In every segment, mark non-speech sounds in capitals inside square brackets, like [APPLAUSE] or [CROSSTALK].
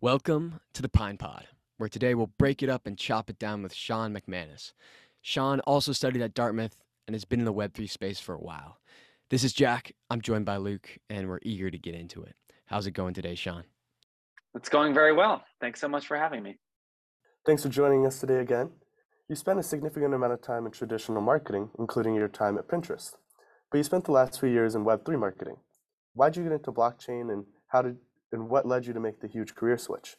Welcome to the PinePod, where today we'll break it up and chop it down with Sean MacMannis. Sean also studied at Dartmouth and has been in the Web3 space for a while. This is Jack. I'm joined by Luke, and we're eager to get into it. How's it going today, Sean? It's going very well. Thanks so much for having me. Thanks for joining us today again. You spent a significant amount of time in traditional marketing, including your time at Pinterest, but you spent the last few years in Web3 marketing. Why'd you get into blockchain and how did and what led you to make the huge career switch?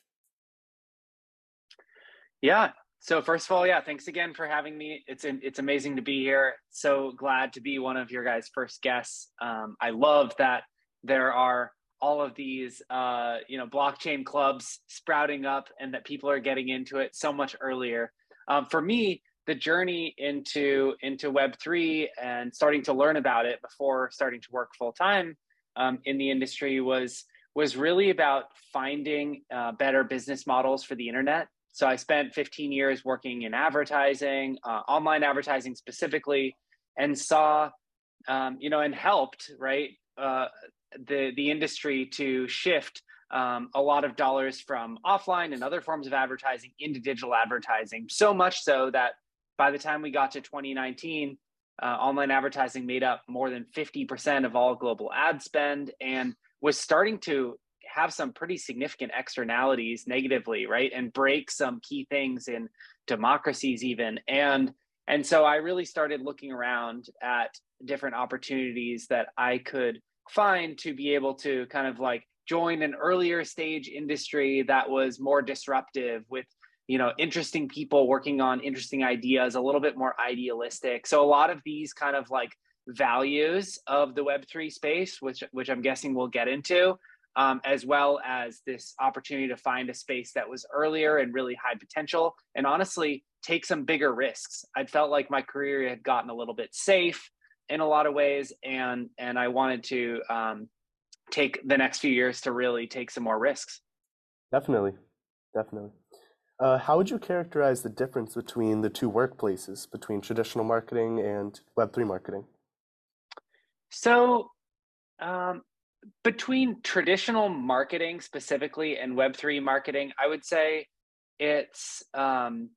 Yeah. So first of all, yeah, thanks again for having me. It's it's amazing to be here. So glad to be one of your guys' first guests. Um, I love that there are all of these uh, you know blockchain clubs sprouting up and that people are getting into it so much earlier. Um, for me, the journey into into Web three and starting to learn about it before starting to work full time um, in the industry was was really about finding uh, better business models for the internet. So I spent 15 years working in advertising, uh, online advertising specifically, and saw, um, you know, and helped right uh, the the industry to shift um, a lot of dollars from offline and other forms of advertising into digital advertising. So much so that by the time we got to 2019, uh, online advertising made up more than 50% of all global ad spend and was starting to have some pretty significant externalities negatively right? And break some key things in democracies even. And and so i really started looking around at different opportunities that i could find to be able to kind of like join an earlier stage industry that was more disruptive with you know interesting people working on interesting ideas a little bit more idealistic. So a lot of these kind of like values of the Web3 space, which, which I'm guessing we'll get into, um, as well as this opportunity to find a space that was earlier and really high potential, and honestly, take some bigger risks. I felt like my career had gotten a little bit safe in a lot of ways, and and I wanted to um, take the next few years to really take some more risks. Definitely, definitely. Uh, how would you characterize the difference between the two workplaces, between traditional marketing and Web3 marketing? So, um, between traditional marketing specifically and Web3 marketing, I would say it's, um,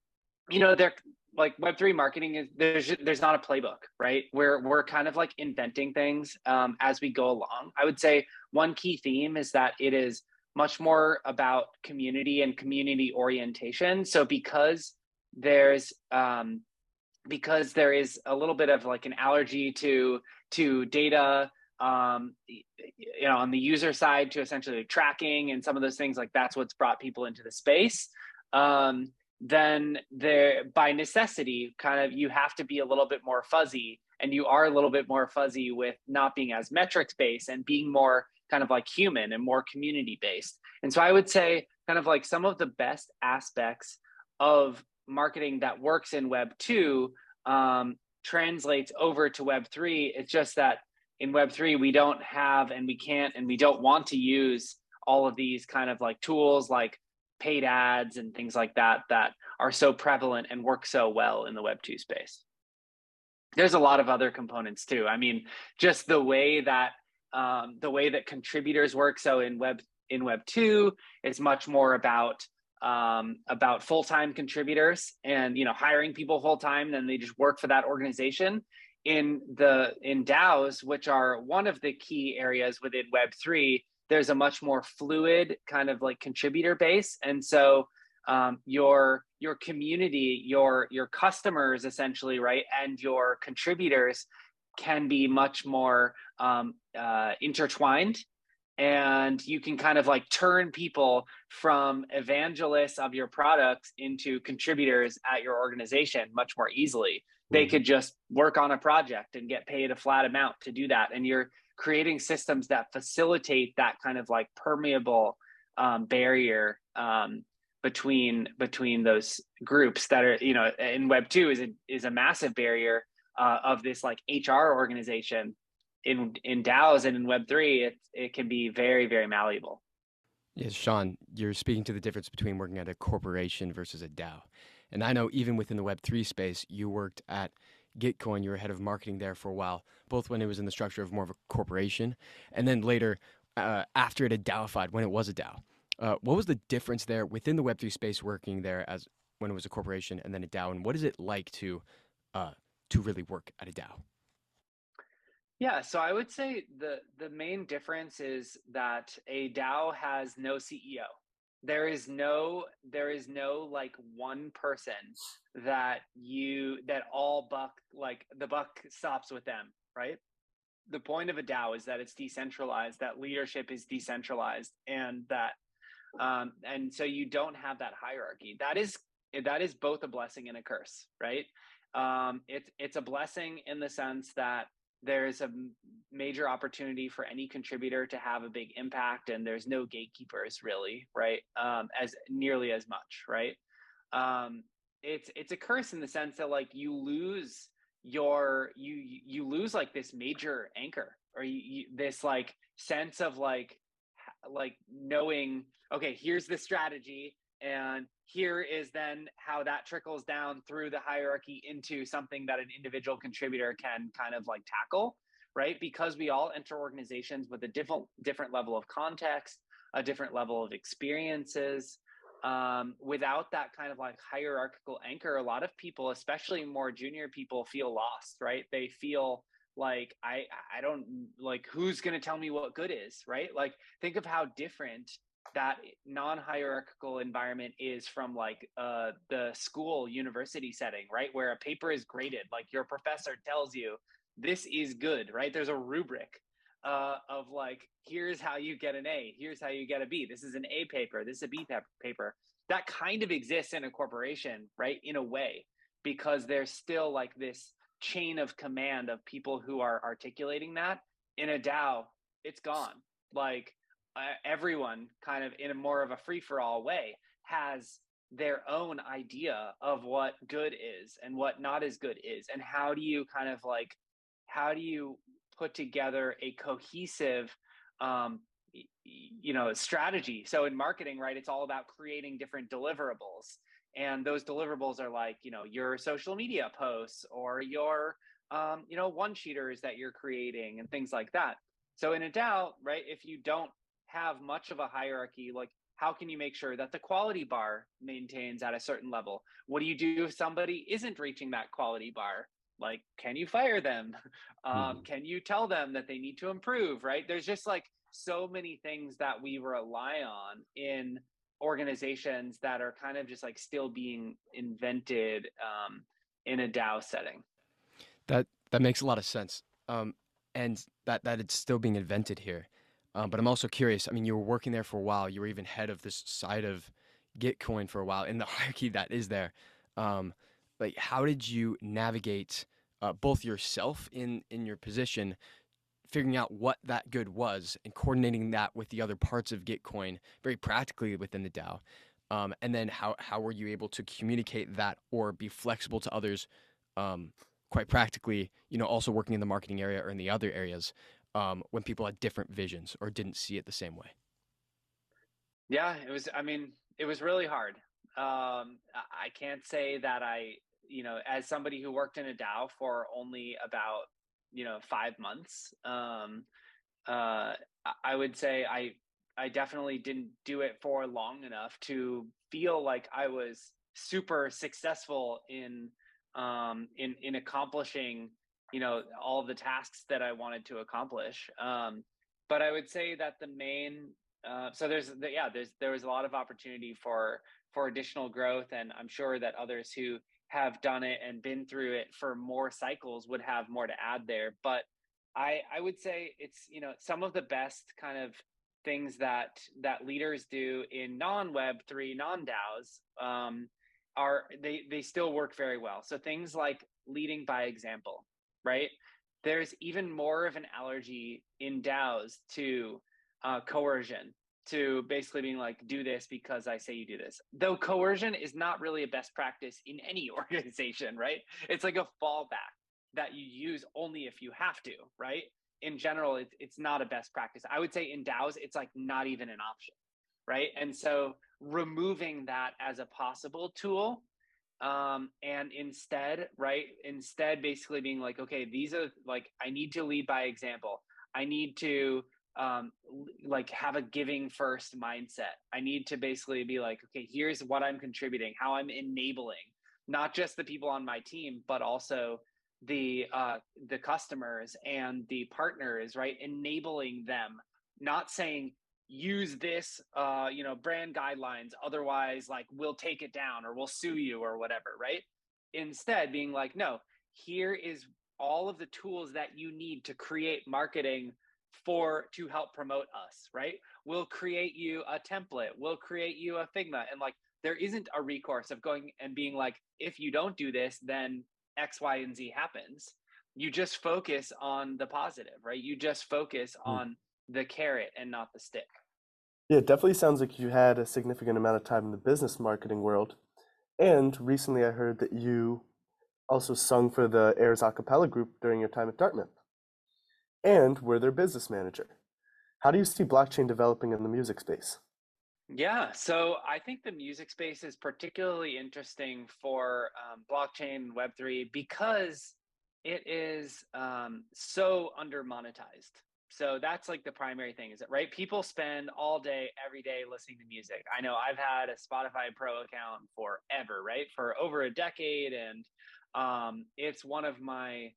you know, they're like Web3 marketing is there's there's not a playbook, right? We're we're kind of like inventing things um, as we go along. I would say one key theme is that it is much more about community and community orientation. So because there's um, because there is a little bit of like an allergy to to data um, you know on the user side to essentially tracking and some of those things like that's what's brought people into the space. Um, then there by necessity kind of you have to be a little bit more fuzzy and you are a little bit more fuzzy with not being as metrics based and being more kind of like human and more community based and so i would say kind of like some of the best aspects of marketing that works in web 2 um, translates over to Web3. It's just that in Web3, we don't have and we can't and we don't want to use all of these kind of like tools like paid ads and things like that that are so prevalent and work so well in the Web2 space. There's a lot of other components too. I mean, just the way that um, the way that contributors work. So in Web in Web two, it's much more about um, about full-time contributors and you know hiring people full-time then they just work for that organization in the in DAOs, which are one of the key areas within Web3, there's a much more fluid kind of like contributor base. And so um, your your community, your your customers essentially, right, and your contributors can be much more um, uh, intertwined and you can kind of like turn people from evangelists of your products into contributors at your organization much more easily mm-hmm. they could just work on a project and get paid a flat amount to do that and you're creating systems that facilitate that kind of like permeable um, barrier um, between between those groups that are you know in web 2 is a is a massive barrier uh, of this like hr organization in in DAOs and in Web three, it it can be very very malleable. Yes, Sean, you're speaking to the difference between working at a corporation versus a DAO, and I know even within the Web three space, you worked at Gitcoin. You were head of marketing there for a while, both when it was in the structure of more of a corporation, and then later uh, after it had DAOified when it was a DAO. Uh, what was the difference there within the Web3 space working there as when it was a corporation and then a DAO? And what is it like to uh, to really work at a DAO? Yeah, so I would say the the main difference is that a DAO has no CEO. There is no there is no like one person that you that all buck like the buck stops with them, right? The point of a DAO is that it's decentralized, that leadership is decentralized, and that um, and so you don't have that hierarchy. That is that is both a blessing and a curse, right? Um, it's it's a blessing in the sense that there's a major opportunity for any contributor to have a big impact and there's no gatekeepers really right? Um, as nearly as much right? Um, it's it's a curse in the sense that like you lose your you you lose like this major anchor or you, you, this like sense of like like knowing okay here's the strategy and here is then how that trickles down through the hierarchy into something that an individual contributor can kind of like tackle right? Because we all enter organizations with a different different level of context a different level of experiences. Um, without that kind of like hierarchical anchor a lot of people especially more junior people feel lost right? They feel like i i don't like who's to tell me what good is right? Like think of how different that non-hierarchical environment is from like uh, the school university setting right? Where a paper is graded like your professor tells you this is good right? There's a rubric uh, of like here's how you get an a. Here's how you get a b. This is an a paper. This is a b paper. That kind of exists in a corporation right in a way because there's still like this chain of command of people who are articulating that. In a dao it's gone. Like uh, everyone kind of in a more of a free for all way has their own idea of what good is and what not as good is. And how do you kind of like how do you put together a cohesive um, you know strategy? So in marketing right it's all about creating different deliverables. And those deliverables are like you know your social media posts or your um, you know one sheeters that you're creating and things like that. So in a DAO right, if you don't have much of a hierarchy like how can you make sure that the quality bar maintains at a certain level what do you do if somebody isn't reaching that quality bar like can you fire them [LAUGHS] um, mm-hmm. can you tell them that they need to improve right there's just like so many things that we rely on in organizations that are kind of just like still being invented um, in a DAO setting. That that makes a lot of sense, um, and that that it's still being invented here. Um, but I'm also curious. I mean, you were working there for a while. You were even head of this side of Gitcoin for a while in the [LAUGHS] hierarchy that is there. Um, like, how did you navigate uh, both yourself in in your position, figuring out what that good was, and coordinating that with the other parts of Gitcoin very practically within the DAO? Um, and then how how were you able to communicate that or be flexible to others? Um, quite practically, you know, also working in the marketing area or in the other areas um, when people had different visions or didn't see it the same way? Yeah, it was. I mean, it was really hard. Um, I can't say that I, you know, as somebody who worked in a DAO for only about, you know, five months, um, uh, I would say I, I definitely didn't do it for long enough to feel like I was super successful in, um, in in accomplishing you know all the tasks that I wanted to accomplish. Um, but I would say that the main uh, so there's the, yeah there's there was a lot of opportunity for for additional growth, and I'm sure that others who have done it and been through it for more cycles would have more to add there. But I I would say it's you know some of the best kind of things that that leaders do in non Web three non DAOs um, are they they still work very well. So things like leading by example right? There's even more of an allergy in DAOs to uh, coercion, to basically being like, do this because I say you do this. Though coercion is not really a best practice in any [LAUGHS] organization, right? It's like a fallback that you use only if you have to, right? In general, it's, it's not a best practice. I would say in DAOs, it's like not even an option, right? And so removing that as a possible tool um, and instead right instead basically being like okay these are like i need to lead by example i need to um, like have a giving first mindset. I need to basically be like, okay, here's what I'm contributing, how I'm enabling not just the people on my team, but also the uh, the customers and the partners, right? Enabling them, not saying use this, uh, you know, brand guidelines. Otherwise, like we'll take it down or we'll sue you or whatever, right? Instead, being like, no, here is all of the tools that you need to create marketing for to help promote us, right? We'll create you a template, we'll create you a Figma, and like there isn't a recourse of going and being like, if you don't do this, then X, Y, and Z happens. You just focus on the positive, right? You just focus mm. on the carrot and not the stick. Yeah, it definitely sounds like you had a significant amount of time in the business marketing world. And recently I heard that you also sung for the Aires Acapella group during your time at Dartmouth and were their business manager. How do you see blockchain developing in the music space? Yeah, so I think the music space is particularly interesting for um, blockchain and Web3 because it is um, so under monetized. So that's like the primary thing, is it right? People spend all day, every day listening to music. I know I've had a Spotify Pro account forever, right? For over a decade. And um, it's one of my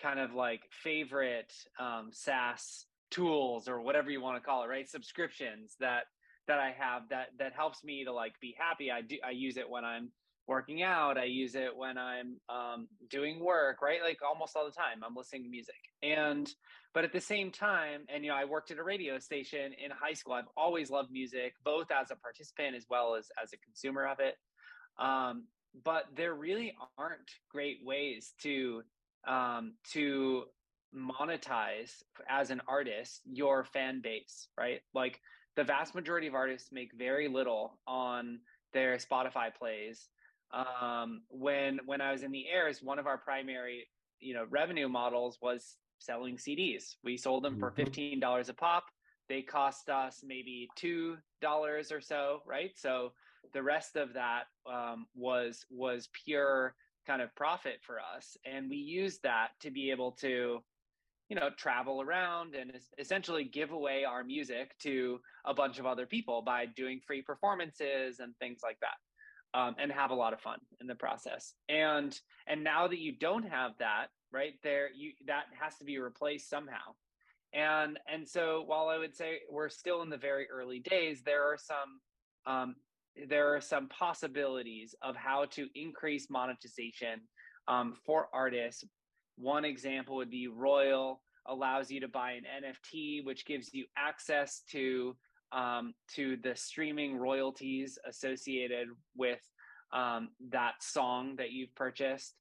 kind of like favorite um, SaaS tools or whatever you want to call it, right? Subscriptions that that I have that that helps me to like be happy. I do I use it when I'm working out. I use it when I'm um, doing work, right? Like almost all the time, I'm listening to music. And but at the same time, and you know, I worked at a radio station in high school. I've always loved music, both as a participant as well as as a consumer of it. Um, but there really aren't great ways to um, to monetize as an artist your fan base, right? Like the vast majority of artists make very little on their Spotify plays. Um, when when I was in the Aires, one of our primary you know revenue models was selling CDs. We sold them for mm-hmm. fifteen dollars a pop. They cost us maybe two dollars or so, right? So the rest of that um, was was pure kind of profit for us, and we used that to be able to you know travel around and essentially give away our music to a bunch of other people by doing free performances and things like that um, and have a lot of fun in the process. And and now that you don't have that right there you that has to be replaced somehow. And and so while i would say we're still in the very early days there are some um, there are some possibilities of how to increase monetization um, for artists. One example would be Royal allows you to buy an NFT, which gives you access to um, to the streaming royalties associated with um, that song that you've purchased.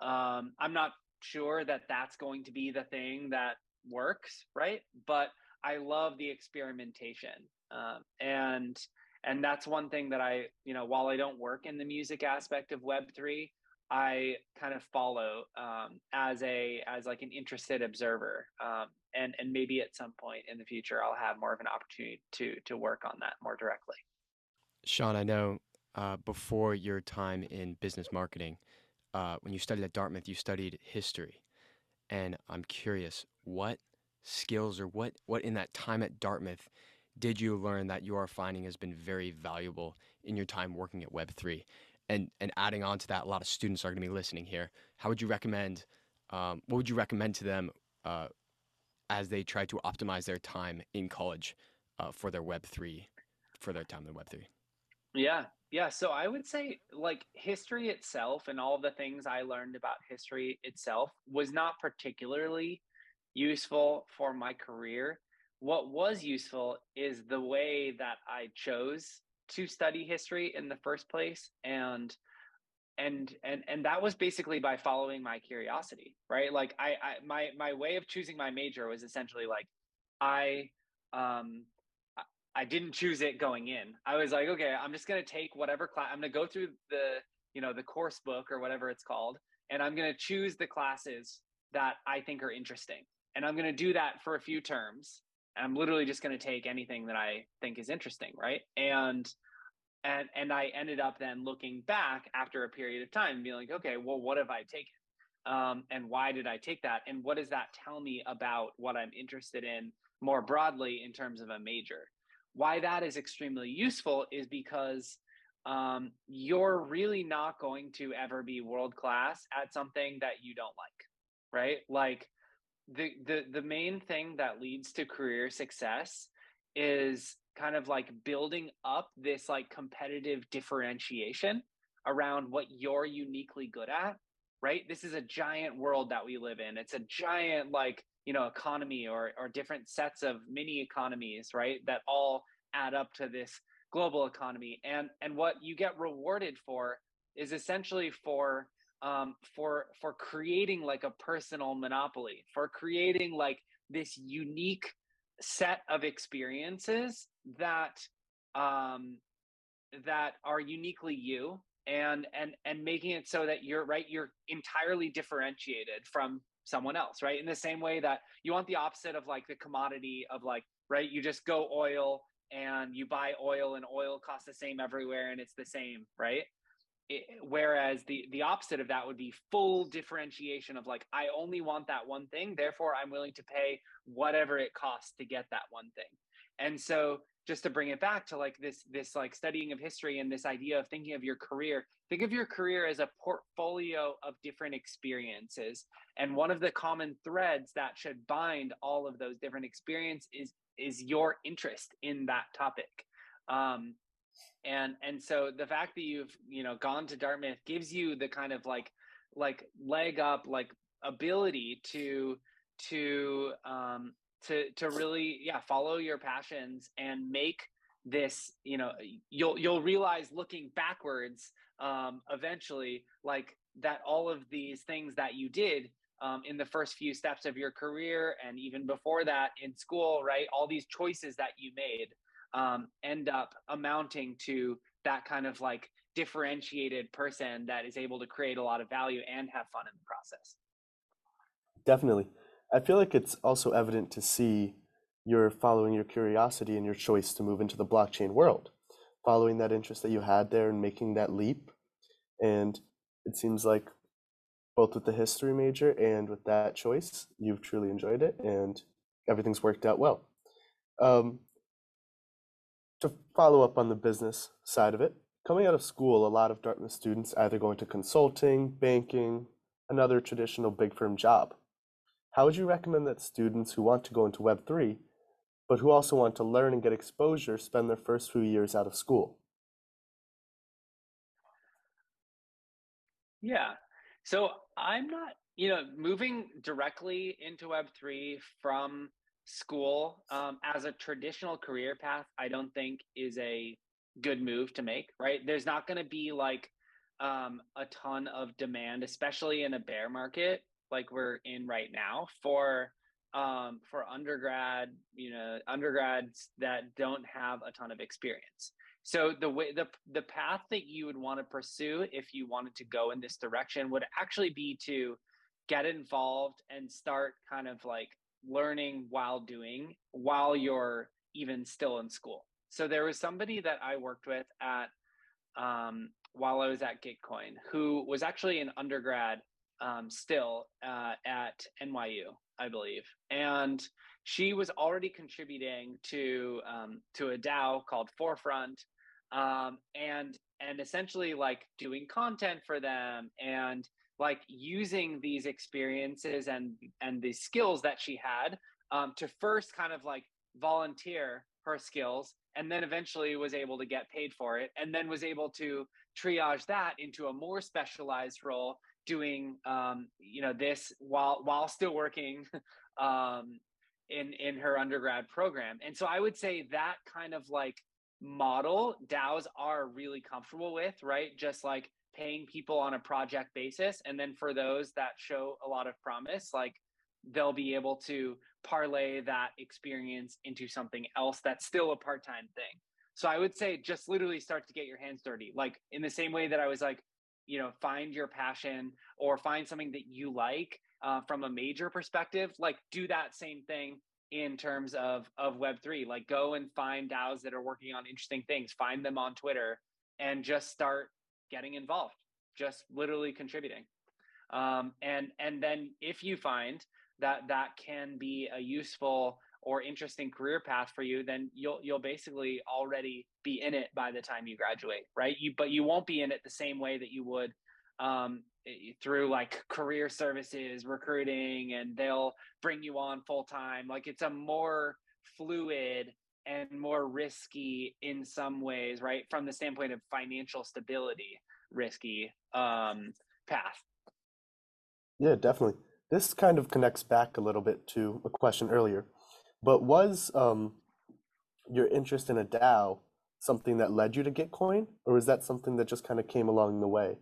Um, I'm not sure that that's going to be the thing that works, right? But I love the experimentation, um, and and that's one thing that I, you know, while I don't work in the music aspect of Web three, I kind of follow um, as a as like an interested observer, um, and and maybe at some point in the future I'll have more of an opportunity to to work on that more directly. Sean, I know uh, before your time in business marketing, uh, when you studied at Dartmouth, you studied history, and I'm curious what skills or what what in that time at Dartmouth did you learn that you are finding has been very valuable in your time working at Web three? and and adding on to that, a lot of students are going to be listening here. How would you recommend? Um, what would you recommend to them uh, as they try to optimize their time in college uh, for their Web three, for their time in Web three? Yeah, yeah. So I would say like history itself and all the things I learned about history itself was not particularly useful for my career. What was useful is the way that I chose to study history in the first place and and and and that was basically by following my curiosity right like I, I my my way of choosing my major was essentially like i um I didn't choose it going in. I was like, okay, I'm just gonna take whatever class. I'm gonna go through the, you know, the course book or whatever it's called, and I'm gonna choose the classes that I think are interesting. And I'm gonna do that for a few terms. and I'm literally just gonna take anything that I think is interesting, right? And and and I ended up then looking back after a period of time being like, okay, well, what have I taken? Um, and why did I take that? And what does that tell me about what I'm interested in more broadly in terms of a major. Why that is extremely useful is because um, you're really not going to ever be world class at something that you don't like, right? Like the the the main thing that leads to career success is kind of like building up this like competitive differentiation around what you're uniquely good at right? This is a giant world that we live in. It's a giant like you know economy or or different sets of mini economies right that all add up to this global economy. And and what you get rewarded for is essentially for um, for for creating like a personal monopoly for creating like this unique set of experiences that um, that are uniquely you and and and making it so that you're right you're entirely differentiated from someone else right? In the same way that you want the opposite of like the commodity of like right you just go oil and you buy oil and oil costs the same everywhere and it's the same right? It, whereas the the opposite of that would be full differentiation of like i only want that one thing therefore i'm willing to pay whatever it costs to get that one thing. And so just to bring it back to like this this like studying of history and this idea of thinking of your career think of your career as a portfolio of different experiences. And one of the common threads that should bind all of those different experiences is is your interest in that topic. Um, and and so the fact that you've you know gone to dartmouth gives you the kind of like like leg up like ability to to um to to really yeah follow your passions and make this you know you'll you'll realize looking backwards um eventually like that all of these things that you did um, in the first few steps of your career and even before that in school right all these choices that you made um, end up amounting to that kind of like differentiated person that is able to create a lot of value and have fun in the process. Definitely. I feel like it's also evident to see you're following your curiosity and your choice to move into the blockchain world, following that interest that you had there and making that leap. And it seems like both with the history major and with that choice, you've truly enjoyed it and everything's worked out well. Um, to follow up on the business side of it, coming out of school, a lot of Dartmouth students either go into consulting, banking, another traditional big firm job. How would you recommend that students who want to go into Web3, but who also want to learn and get exposure, spend their first few years out of school? Yeah. So I'm not, you know, moving directly into Web3 from school um, as a traditional career path, I don't think is a good move to make, right? There's not going to be like um, a ton of demand, especially in a bear market like we're in right now for um, for undergrad, you know, undergrads that don't have a ton of experience. So the way the the path that you would want to pursue if you wanted to go in this direction would actually be to get involved and start kind of like learning while doing while you're even still in school. So there was somebody that I worked with at um, while I was at Gitcoin who was actually an undergrad um, still uh, at NYU, I believe, and she was already contributing to um, to a DAO called Forefront, um, and and essentially like doing content for them and like using these experiences and and the skills that she had um, to first kind of like volunteer her skills and then eventually was able to get paid for it and then was able to triage that into a more specialized role doing um, you know this while while still working [LAUGHS] um, in in her undergrad program. And so i would say that kind of like model daos are really comfortable with right? Just like paying people on a project basis. And then for those that show a lot of promise like they'll be able to parlay that experience into something else that's still a part-time thing. So i would say just literally start to get your hands dirty. Like in the same way that i was like you know find your passion or find something that you like uh, from a major perspective like do that same thing in terms of of web3 like go and find daos that are working on interesting things find them on twitter and just start getting involved, just literally contributing. Um, and and then if you find that that can be a useful or interesting career path for you, then you'll you'll basically already be in it by the time you graduate, right? You but you won't be in it the same way that you would um, through like career services, recruiting, and they'll bring you on full time. Like it's a more fluid and more risky in some ways, right? From the standpoint of financial stability, risky um, path. Yeah, definitely. This kind of connects back a little bit to a question earlier, but was um, your interest in a DAO something that led you to Gitcoin, or was that something that just kind of came along the way?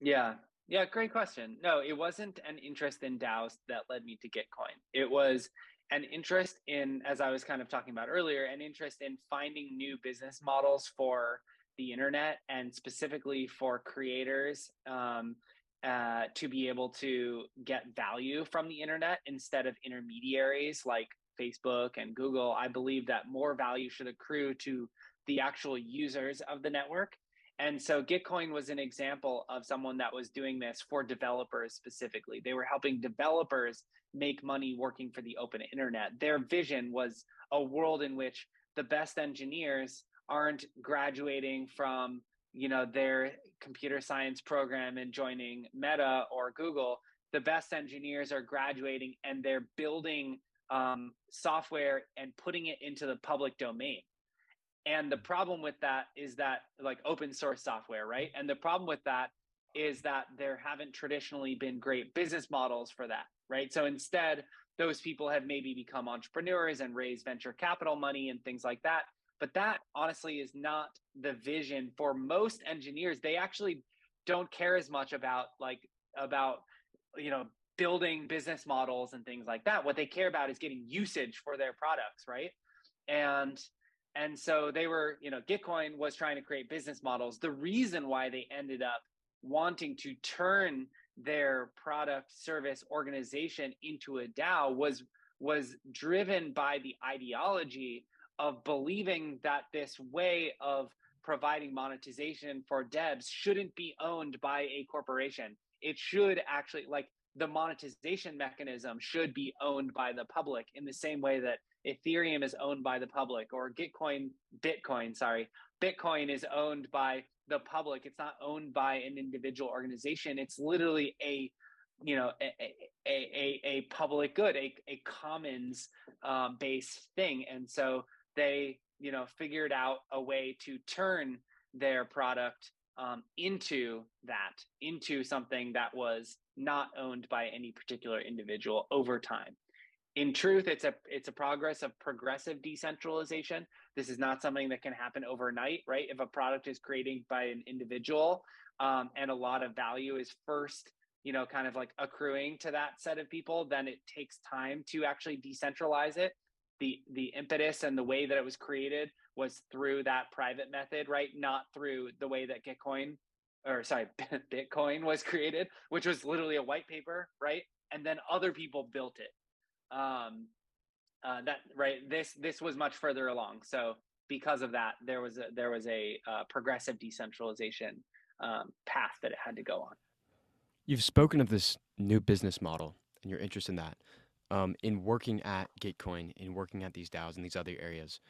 Yeah, yeah, great question. No, it wasn't an interest in DAOs that led me to Gitcoin. It was an interest in, as I was kind of talking about earlier, an interest in finding new business models for the internet and specifically for creators um, uh, to be able to get value from the internet instead of intermediaries like Facebook and Google. I believe that more value should accrue to the actual users of the network. And so Gitcoin was an example of someone that was doing this for developers specifically. They were helping developers make money working for the open internet. Their vision was a world in which the best engineers aren't graduating from you know their computer science program and joining meta or google the best engineers are graduating and they're building um, software and putting it into the public domain. And the problem with that is that like open source software right? And the problem with that is that there haven't traditionally been great business models for that right? So instead those people have maybe become entrepreneurs and raised venture capital money and things like that but that honestly is not the vision for most engineers. They actually don't care as much about like about you know building business models and things like that. What they care about is getting usage for their products, right? And and so they were, you know, Gitcoin was trying to create business models. The reason why they ended up wanting to turn their product service organization into a DAO was was driven by the ideology of believing that this way of providing monetization for devs shouldn't be owned by a corporation. It should actually like the monetization mechanism should be owned by the public in the same way that Ethereum is owned by the public or Gitcoin Bitcoin, sorry, Bitcoin is owned by the public. It's not owned by an individual organization. It's literally a you know a a, a, a public good, a, a commons um, based thing. And so they you know figured out a way to turn their product um, into that into something that was not owned by any particular individual over time. In truth it's a it's a progress of progressive decentralization. This is not something that can happen overnight right? If a product is created by an individual um, and a lot of value is first you know kind of like accruing to that set of people then it takes time to actually decentralize it the the impetus and the way that it was created was through that private method, right? Not through the way that Gitcoin or sorry, [LAUGHS] Bitcoin was created, which was literally a white paper, right? And then other people built it. Um, uh, that right. This this was much further along. So because of that, there was a there was a uh, progressive decentralization um, path that it had to go on. You've spoken of this new business model and your interest in that um, in working at Gitcoin, in working at these DAOs and these other areas,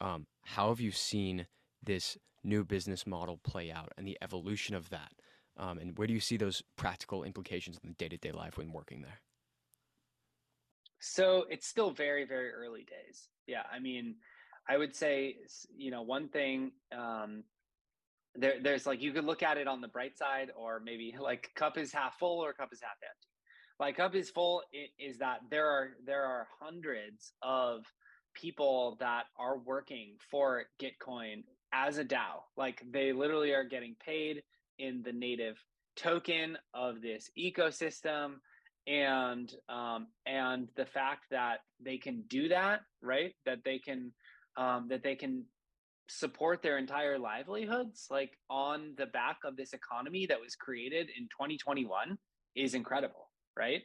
um, how have you seen this new business model play out and the evolution of that? Um, and where do you see those practical implications in the day to day life when working there? So it's still very, very early days. Yeah. I mean, I would say, you know, one thing, um, there, there's like, you could look at it on the bright side, or maybe like cup is half full or cup is half empty my cup is full is that there are there are hundreds of people that are working for Gitcoin as a DAO. Like they literally are getting paid in the native token of this ecosystem. And um, and the fact that they can do that right? That they can um, that they can support their entire livelihoods like on the back of this economy that was created in 2021 is incredible right?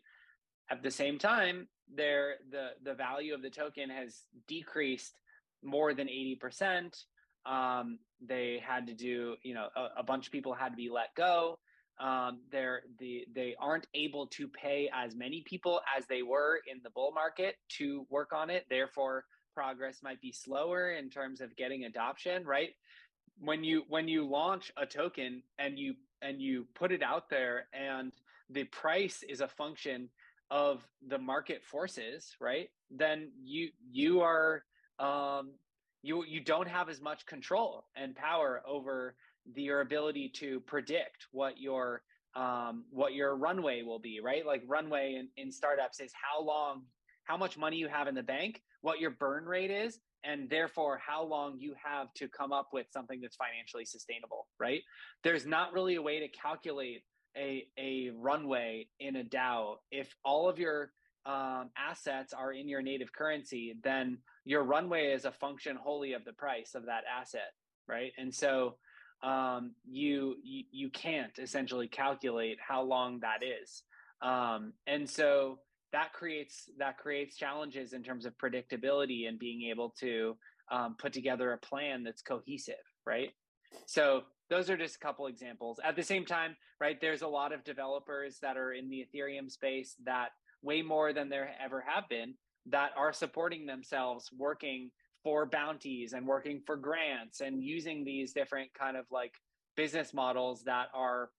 At the same time, there the the value of the token has decreased more than 80%. Um, they had to do, you know, a, a, bunch of people had to be let go. um, they're the they aren't able to pay as many people as they were in the bull market to work on it therefore progress might be slower in terms of getting adoption right when you when you launch a token and you and you put it out there and the price is a function of the market forces right then you you are um you you don't have as much control and power over the, your ability to predict what your um, what your runway will be, right? Like runway in, in startups is how long, how much money you have in the bank, what your burn rate is, and therefore how long you have to come up with something that's financially sustainable, right? There's not really a way to calculate a, a runway in a DAO. If all of your um, assets are in your native currency, then your runway is a function wholly of the price of that asset, right? And so um, you, you you can't essentially calculate how long that is, um, and so that creates that creates challenges in terms of predictability and being able to um, put together a plan that's cohesive, right? So those are just a couple examples. At the same time, right, there's a lot of developers that are in the Ethereum space that way more than there ever have been that are supporting themselves working for bounties and working for grants and using these different kind of like business models that are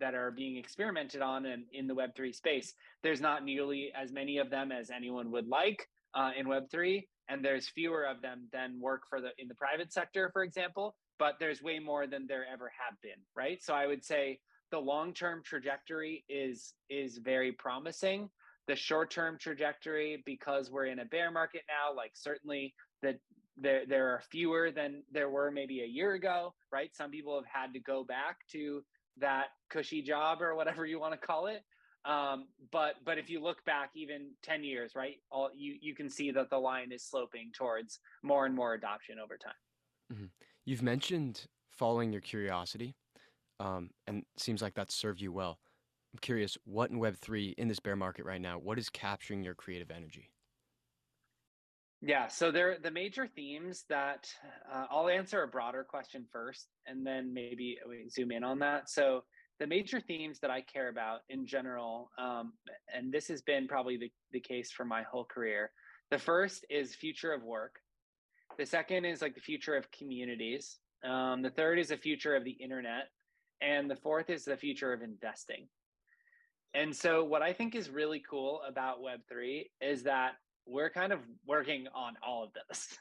that are being experimented on in, in the web3 space there's not nearly as many of them as anyone would like uh, in web3 and there's fewer of them than work for the in the private sector for example but there's way more than there ever have been right? So i would say the long term trajectory is is very promising. The short term trajectory because we're in a bear market now like certainly that there there are fewer than there were maybe a year ago right? Some people have had to go back to that cushy job or whatever you want to call it. Um, but but if you look back even 10 years right all you you can see that the line is sloping towards more and more adoption over time. Mm-hmm. You've mentioned following your curiosity um, and seems like that's served you well i'm curious what in web3 in this bear market right now what is capturing your creative energy yeah, so there the major themes that uh, I'll answer a broader question first, and then maybe we zoom in on that. So the major themes that I care about in general, um, and this has been probably the, the case for my whole career. The first is future of work. The second is like the future of communities. Um, the third is the future of the internet, and the fourth is the future of investing. And so, what I think is really cool about Web3 is that we're kind of working on all of this,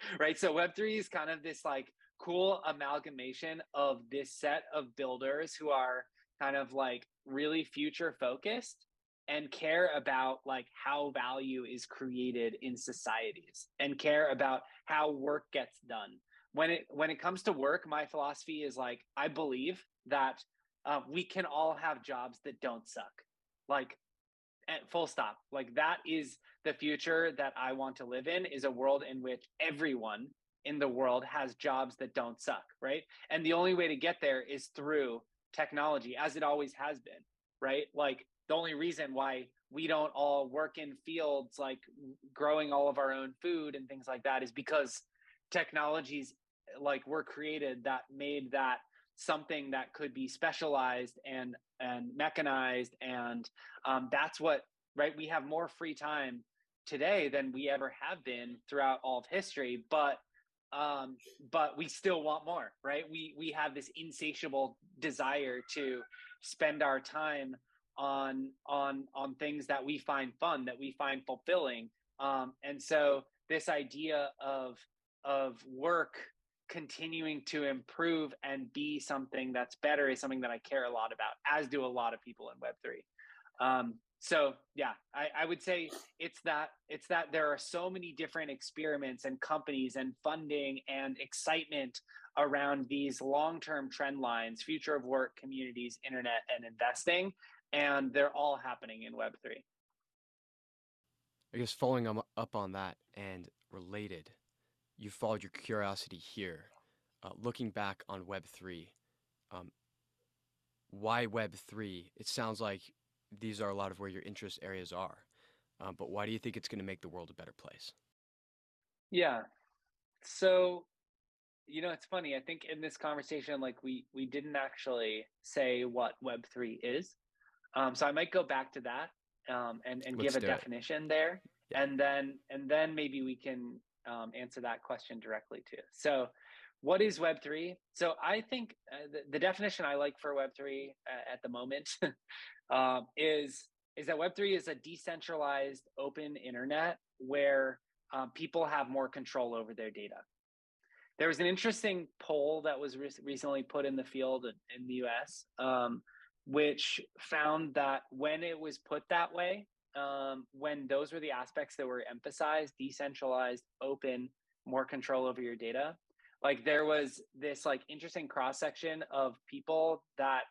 [LAUGHS] right? So Web3 is kind of this like cool amalgamation of this set of builders who are kind of like really future focused and care about like how value is created in societies and care about how work gets done. When it when it comes to work my philosophy is like i believe that uh, we can all have jobs that don't suck. Like full stop. Like that is the future that i want to live in is a world in which everyone in the world has jobs that don't suck right? And the only way to get there is through technology as it always has been right? Like the only reason why we don't all work in fields like growing all of our own food and things like that is because technologies like were created that made that something that could be specialized and and mechanized. And um, that's what right we have more free time today than we ever have been throughout all of history. But um, but we still want more right? We we have this insatiable desire to spend our time on on on things that we find fun that we find fulfilling um, and so this idea of of work continuing to improve and be something that's better is something that I care a lot about, as do a lot of people in Web3. Um, so yeah, I, I would say it's that it's that there are so many different experiments and companies and funding and excitement around these long-term trend lines, future of work, communities, internet, and investing, and they're all happening in Web3. I guess following up on that and related, you followed your curiosity here. Uh, looking back on Web3, um, why Web3? It sounds like these are a lot of where your interest areas are. Um, but why do you think it's going to make the world a better place? Yeah. So, you know, it's funny. I think in this conversation, like we we didn't actually say what Web three is. Um, so I might go back to that um, and and Let's give a do it. definition there, Yeah. and then and then maybe we can um, answer that question directly too. So, what is Web three? So I think uh, the, the definition I like for Web three uh, at the moment [LAUGHS] um, is is that Web three is a decentralized open internet where um, people have more control over their data. There was an interesting poll that was re- recently put in the field in, in the US, um, which found that when it was put that way, um, when those were the aspects that were emphasized decentralized, open, more control over your data like there was this like interesting cross section of people that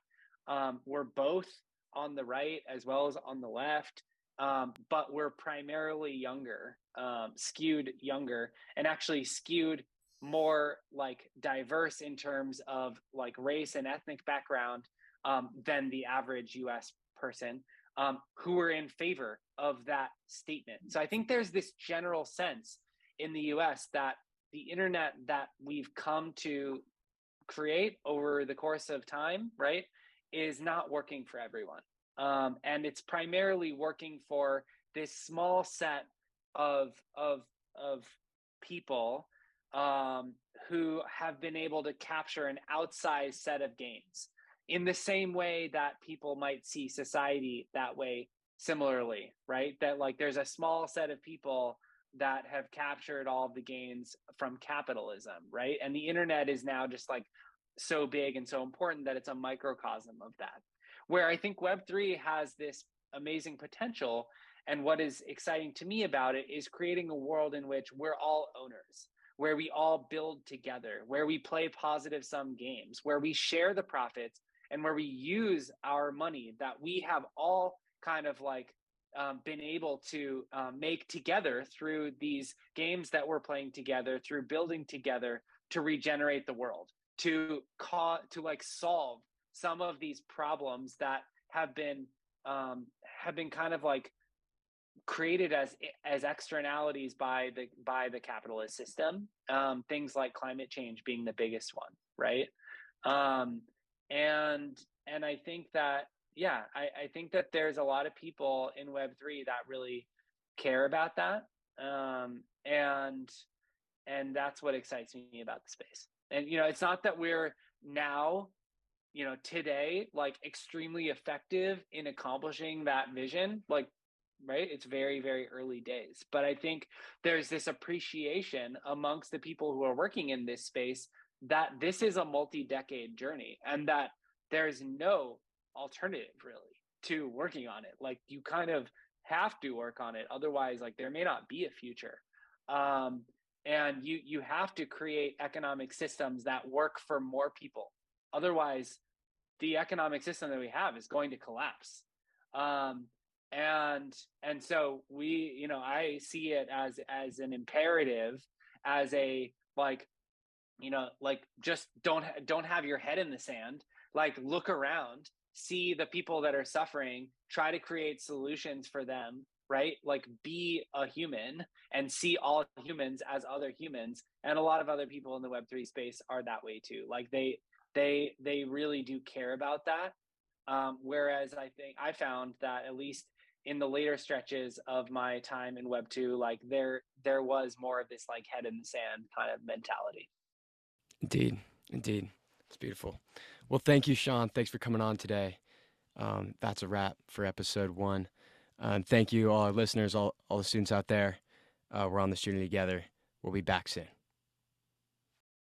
um, were both on the right as well as on the left um, but were primarily younger um, skewed younger and actually skewed more like diverse in terms of like race and ethnic background um, than the average us person um, who were in favor of that statement. So i think there's this general sense in the us that the internet that we've come to create over the course of time right is not working for everyone. Um, and it's primarily working for this small set of of of people um, who have been able to capture an outsized set of gains in the same way that people might see society that way similarly right? That like there's a small set of people that have captured all of the gains from capitalism right? And the internet is now just like so big and so important that it's a microcosm of that. Where i think web3 has this amazing potential and what is exciting to me about it is creating a world in which we're all owners where we all build together where we play positive sum games where we share the profits and where we use our money that we have all kind of like um, been able to um, make together through these games that we're playing together through building together to regenerate the world to cause to like solve some of these problems that have been um, have been kind of like created as as externalities by the by the capitalist system. Um, things like climate change being the biggest one right? Um, and and i think that yeah I, I think that there's a lot of people in web3 that really care about that. Um, and and that's what excites me about the space. And you know it's not that we're now you know today like extremely effective in accomplishing that vision like right? It's very very early days. But i think there's this appreciation amongst the people who are working in this space that this is a multi-decade journey and that there's no alternative really to working on it. Like you kind of have to work on it. Otherwise like there may not be a future. Um, and you you have to create economic systems that work for more people. Otherwise the economic system that we have is going to collapse. Um, and and so we you know i see it as as an imperative as a like you know like just don't don't have your head in the sand. Like look around see the people that are suffering try to create solutions for them right? Like be a human and see all humans as other humans. And a lot of other people in the web3 space are that way too. Like they they they really do care about that. Um, whereas i think i found that at least in the later stretches of my time in web 2 like there there was more of this like head in the sand kind of mentality Indeed, indeed. It's beautiful. Well, thank you, Sean. Thanks for coming on today. Um, that's a wrap for episode one. Um, thank you, all our listeners, all, all the students out there. Uh, we're on this journey together. We'll be back soon.